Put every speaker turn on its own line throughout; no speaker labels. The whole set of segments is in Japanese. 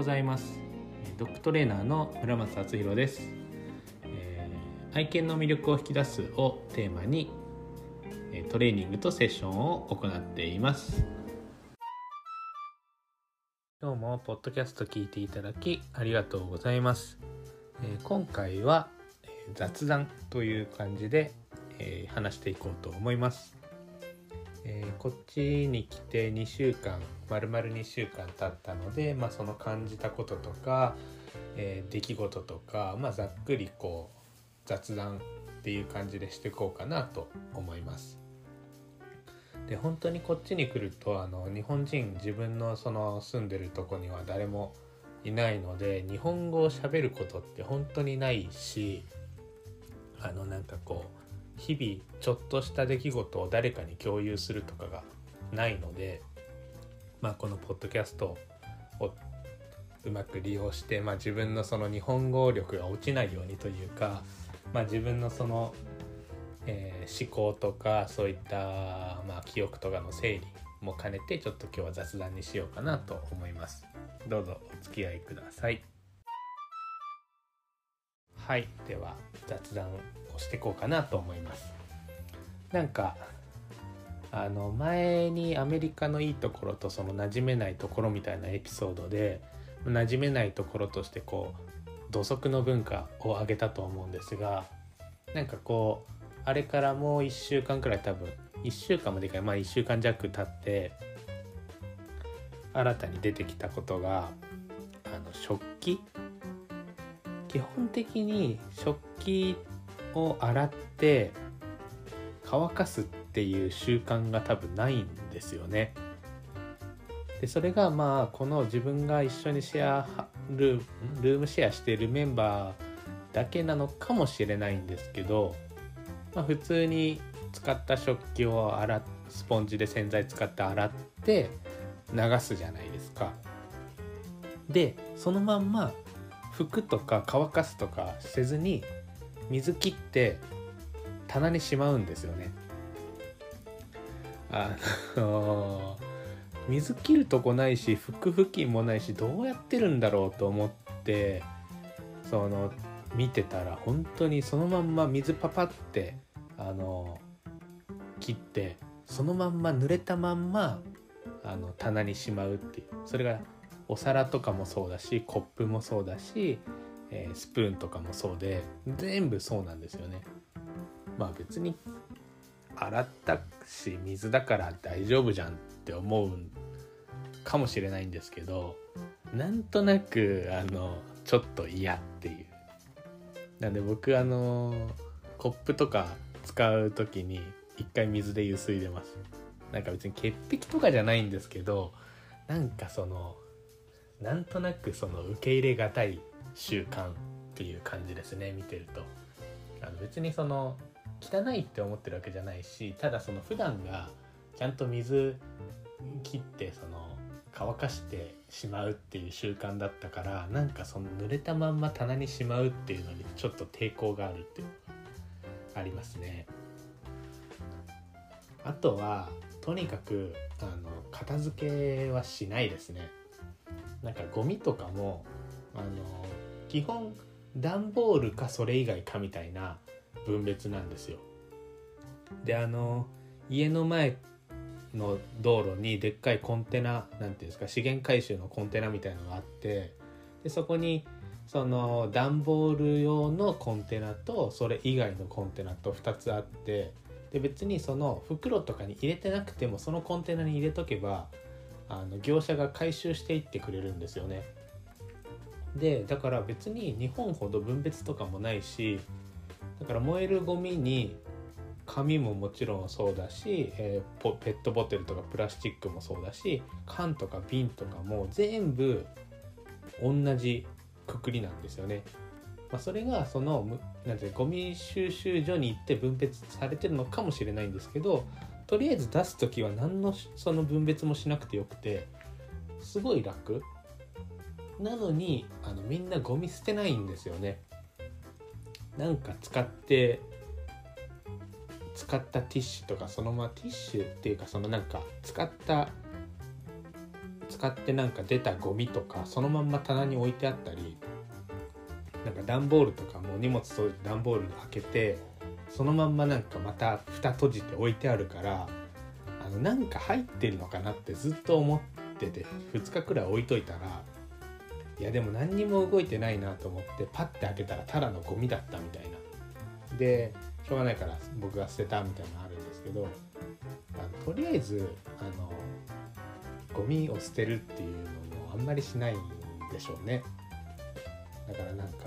ございます。ドッグトレーナーの村松敦弘です、えー、愛犬の魅力を引き出すをテーマにトレーニングとセッションを行っています。今日もポッドキャスト聞いていただきありがとうございます、えー、今回は雑談という感じで、えー、話していこうと思います。えー、こっちに来て2週間丸々2週間経ったので、まあ、その感じたこととか、えー、出来事とか、まあ、ざっくりこう雑談っていう感じでしていこうかなと思います。で本当にこっちに来るとあの日本人自分のその住んでるとこには誰もいないので日本語をしゃべることって本当にないしあのなんかこう日々ちょっとした出来事を誰かに共有するとかがないので、まあ、このポッドキャストをうまく利用して、まあ、自分のその日本語力が落ちないようにというか、まあ、自分のその、えー、思考とかそういった、まあ、記憶とかの整理も兼ねてちょっと今日は雑談にしようかなと思います。どうぞお付き合いください。はいでは雑談をしていこうかなと思います。なんかあの前にアメリカのいいところとその馴染めないところみたいなエピソードで馴染めないところとしてこう土足の文化を挙げたと思うんですがなんかこうあれからもう1週間くらい多分1週間までかいまあ1週間弱経って新たに出てきたことがあの食器基本的に食器を洗って乾かすっていう習慣が多分ないんですよね。でそれがまあこの自分が一緒にシェアルームシェアしているメンバーだけなのかもしれないんですけど、まあ、普通に使った食器を洗スポンジで洗剤使って洗って流すじゃないですか。でそのまんま服とか乾かすとかせずに水切って棚にしまうんですよね。あの水切るとこないし服付近もないしどうやってるんだろうと思ってその見てたら本当にそのまんま水パパってあの切ってそのまんま濡れたまんまあの棚にしまうっていうそれがお皿とかもそうだしコップもそうだしえー、スプーンとかもそうで全部そうなんですよね。まあ別に洗ったし水だから大丈夫じゃんって思うかもしれないんですけどなんとなくあのちょっと嫌っていう。なんで僕あのコップとか使う時に一回水でゆすいでます。なんか別に潔癖とかじゃないんですけどなんかそのなんとなくその受け入れがたい習慣っていう感じですね見てると。あの別にその汚いって思ってるわけじゃないしただその普段がちゃんと水切ってその乾かしてしまうっていう習慣だったからなんかその濡れたまんま棚にしまうっていうのにちょっと抵抗があるっていうのがありますね。あとはとにかくあの片付けはしないですね。なんかゴミとかもあの基本段ボールかそれ以外かみたいな分別なんですよ。であの家の前の道路にでっかいコンテナ何ていうんですか資源回収のコンテナみたいのがあってでそこにその段ボール用のコンテナとそれ以外のコンテナと2つあってで別にその袋とかに入れてなくてもそのコンテナに入れとけばあの業者が回収していってくれるんですよね。でだから別に日本ほど分別とかもないしだから燃えるゴミに紙ももちろんそうだし、えー、ペットボトルとかプラスチックもそうだし缶とか瓶とかも全部同じくくりなんですよね。まあ、それがそのなんてゴミ収集所に行って分別されてるのかもしれないんですけどとりあえず出す時は何のその分別もしなくてよくてすごい楽。なのにあのみんなゴミ捨てないんですよね。なんか使って使ったティッシュとかそのままティッシュっていうかそのなんか使った使ってなんか出たゴミとかそのまんま棚に置いてあったりなんか段ボールとかも荷物と段ボール開けてそのまんまなんかまた蓋閉じて置いてあるからあのなんか入ってるのかなってずっと思ってて2日くらい置いといたらいやでも何にも動いてないなと思ってパッて開けたらただのゴミだったみたいな。でしょうがないから僕が捨てたみたいなのあるんですけどあのとりあえずあのゴミを捨てるっていうのもあんまりしないんでしょうね。だからなんか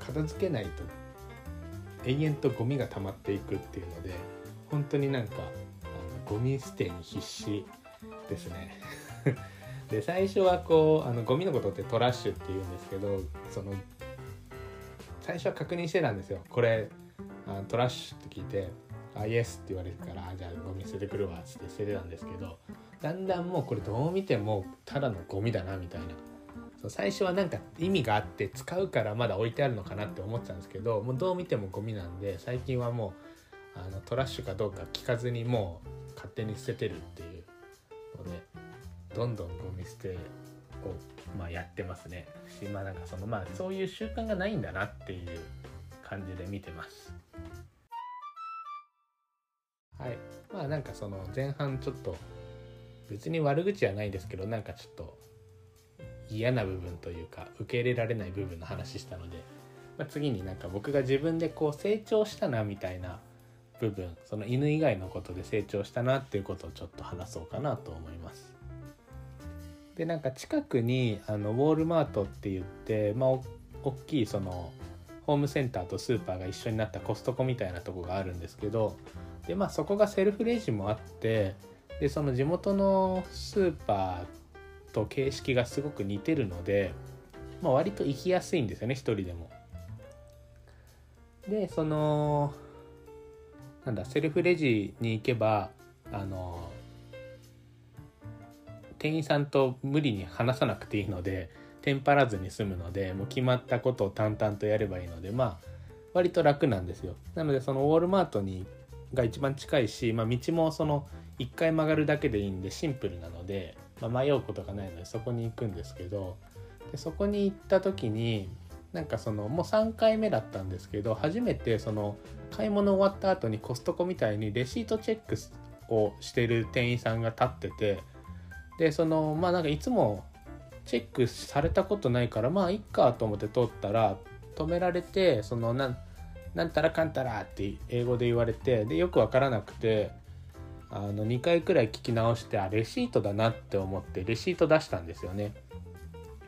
片付けないと延々とゴミが溜まっていくっていうので本当になんかあのゴミ捨てに必死ですね。で最初はこうあのゴミのことってトラッシュって言うんですけどその最初は確認してたんですよ。これあトラッシュって聞いて「あイエス」って言われるから「じゃあゴミ捨ててくるわ」っつって捨ててたんですけどだんだんもうこれどう見てもただのゴミだなみたいな。う最初はなんか意味があって使うからまだ置いてあるのかなって思ってたんですけどもうどう見てもゴミなんで最近はもうあのトラッシュかどうか聞かずにもう勝手に捨ててるっていうのでどんどんゴミ捨てを、まあ、やってますね。しまあなんかそのまあそういう習慣がないんだなっていう感じで見てます。はい。まあなんかその前半ちょっと別に悪口はないですけどなんかちょっと嫌な部分というか受け入れられない部分の話したので、まあ、次になんか僕が自分でこう成長したなみたいな部分その犬以外のことで成長したなっていうことをちょっと話そうかなと思います。でなんか近くにあのウォールマートって言ってまあ大きいそのホームセンターとスーパーが一緒になったコストコみたいなとこがあるんですけどでまあそこがセルフレジもあってでその地元のスーパーと形式がすごく似てるので、まあ、割と行きやすいんですよね一人でも。でそのなんだセルフレジに行けばあの店員さんと無理に話さなくていいのでテンパらずに済むのでもう決まったことを淡々とやればいいのでまあ割と楽なんですよなのでそのウォールマートにが一番近いし、まあ、道もその1回曲がるだけでいいんでシンプルなので、まあ、迷うことがないのでそこに行くんですけどでそこに行った時になんかそのもう3回目だったんですけど初めてその買い物終わった後にコストコみたいにレシートチェックをしてる店員さんが立っててでそのまあなんかいつもチェックされたことないからまあいっかと思って通ったら止められてそのなんなんたらかんたらって英語で言われてでよく分からなくてあの2回くらい聞き直してあレシートだなって思ってレシート出したんですよね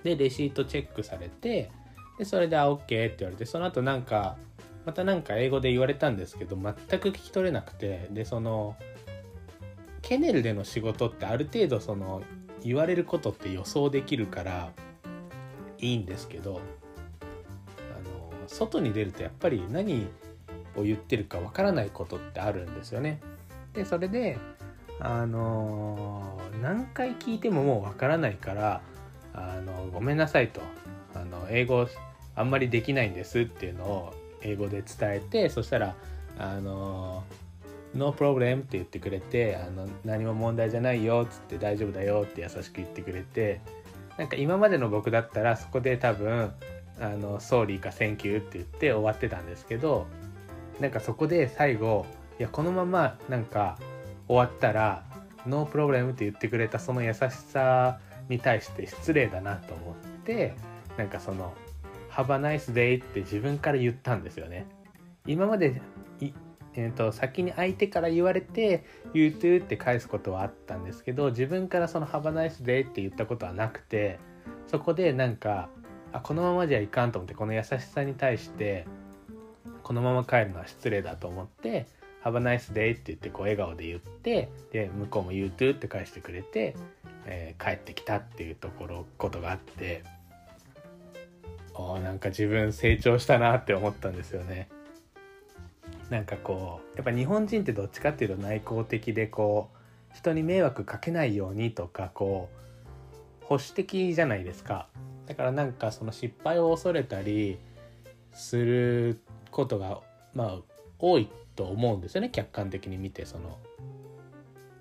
でレシートチェックされてでそれで「あ OK」って言われてその後なんかまたなんか英語で言われたんですけど全く聞き取れなくてでそのケネルでの仕事ってある程度その言われることって予想できるからいいんですけどあの外に出るとやっぱり何を言ってるかわからないことってあるんですよね。でそれであの何回聞いてももうわからないからあのごめんなさいと。あの英語あんまりできないんですっていうのを英語で伝えてそしたらあの「No problem」って言ってくれてあの何も問題じゃないよっつって大丈夫だよって優しく言ってくれてなんか今までの僕だったらそこで多分あの「sorry」か「thank you」って言って終わってたんですけどなんかそこで最後いやこのままなんか終わったら「no problem」って言ってくれたその優しさに対して失礼だなと思ってなんかその「Have a nice day」って自分から言ったんですよね。今までえーと、先に相手から言われて「You too」って返すことはあったんですけど自分からその「Have a nice day」って言ったことはなくてそこでなんかあこのままじゃいかんと思ってこの優しさに対してこのまま帰るのは失礼だと思って「Have a nice day」って言ってこう笑顔で言ってで向こうも「You too」って返してくれて、えー、帰ってきたっていうところことがあっておなんか自分成長したなって思ったんですよね。なんかこうやっぱ日本人ってどっちかっていうと内向的でこう人に迷惑かけないようにとかこう保守的じゃないですかだからなんかその失敗を恐れたりすることがまあ多いと思うんですよね客観的に見てその。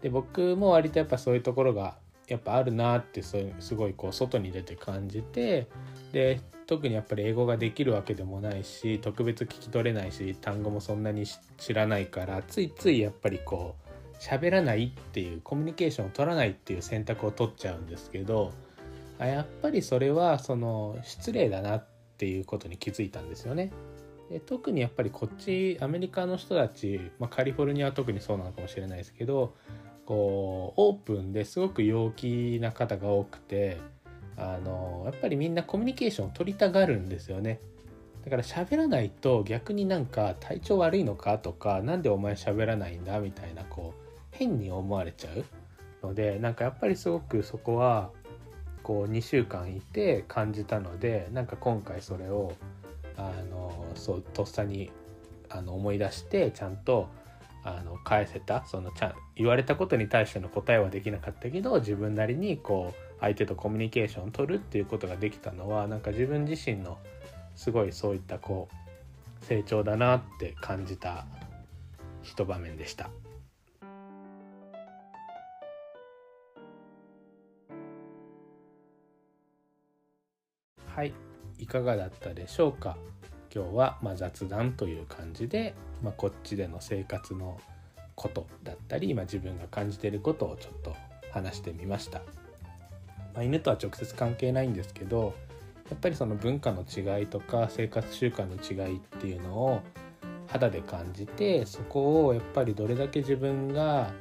で僕も割とやっぱそういうところがやっぱあるなってすごいこう外に出て感じてで特にやっぱり英語ができるわけでもないし特別聞き取れないし単語もそんなに知らないからついついやっぱりこう喋らないっていうコミュニケーションを取らないっていう選択を取っちゃうんですけどあやっぱりそれはその失礼だなっていうことに気づいたんですよね。で特にやっぱりこっちアメリカの人たち、まあ、カリフォルニアは特にそうなのかもしれないですけどこうオープンですごく陽気な方が多くてあのやっぱりみんなコミュニケーションを取りたがるんですよね。だから喋らないと逆になんか体調悪いのか？とか何でお前喋らないんだ？みたいなこう変に思われちゃうのでなんかやっぱりすごくそこはこう2週間いて感じたのでなんか今回それをあのそうとっさにあの思い出してちゃんとあの返せたそのちゃん言われたことに対しての答えはできなかったけど自分なりにこう相手とコミュニケーションを取るっていうことができたのはなんか自分自身のすごいそういったこう成長だなって感じた一場面でした。はいいかがだったでしょうか？今日はま雑談という感じで、まあ、こっちでの生活のことだったり今自分が感じていることをちょっと話してみました。まあ、犬とは直接関係ないんですけどやっぱりその文化の違いとか生活習慣の違いっていうのを肌で感じてそこをやっぱりどれだけ自分が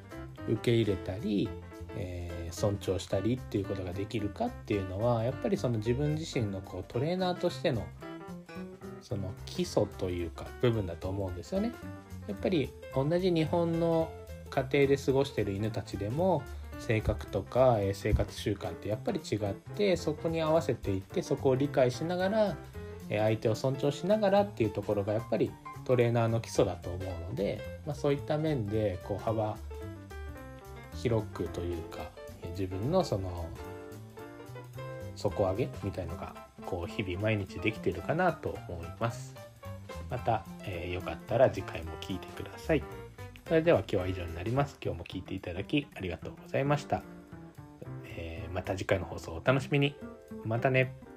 受け入れたり、えー、尊重したりっていうことができるかっていうのはやっぱりその自分自身のこうトレーナーとしてのその基礎というか部分だと思うんですよね。やっぱり同じ日本の家庭で過ごしてる犬たちでも性格とか、生活習慣ってやっぱり違ってそこに合わせていってそこを理解しながら、相手を尊重しながらっていうところがやっぱりトレーナーの基礎だと思うので、まあ、そういった面でこう幅広くというか自分のその底上げみたいのがこう日々毎日できてるかなと思います。また、えー、よかったら次回も聴いてください。それでは今日は以上になります。今日も聴いていただきありがとうございました。えー、また次回の放送をお楽しみに。またね。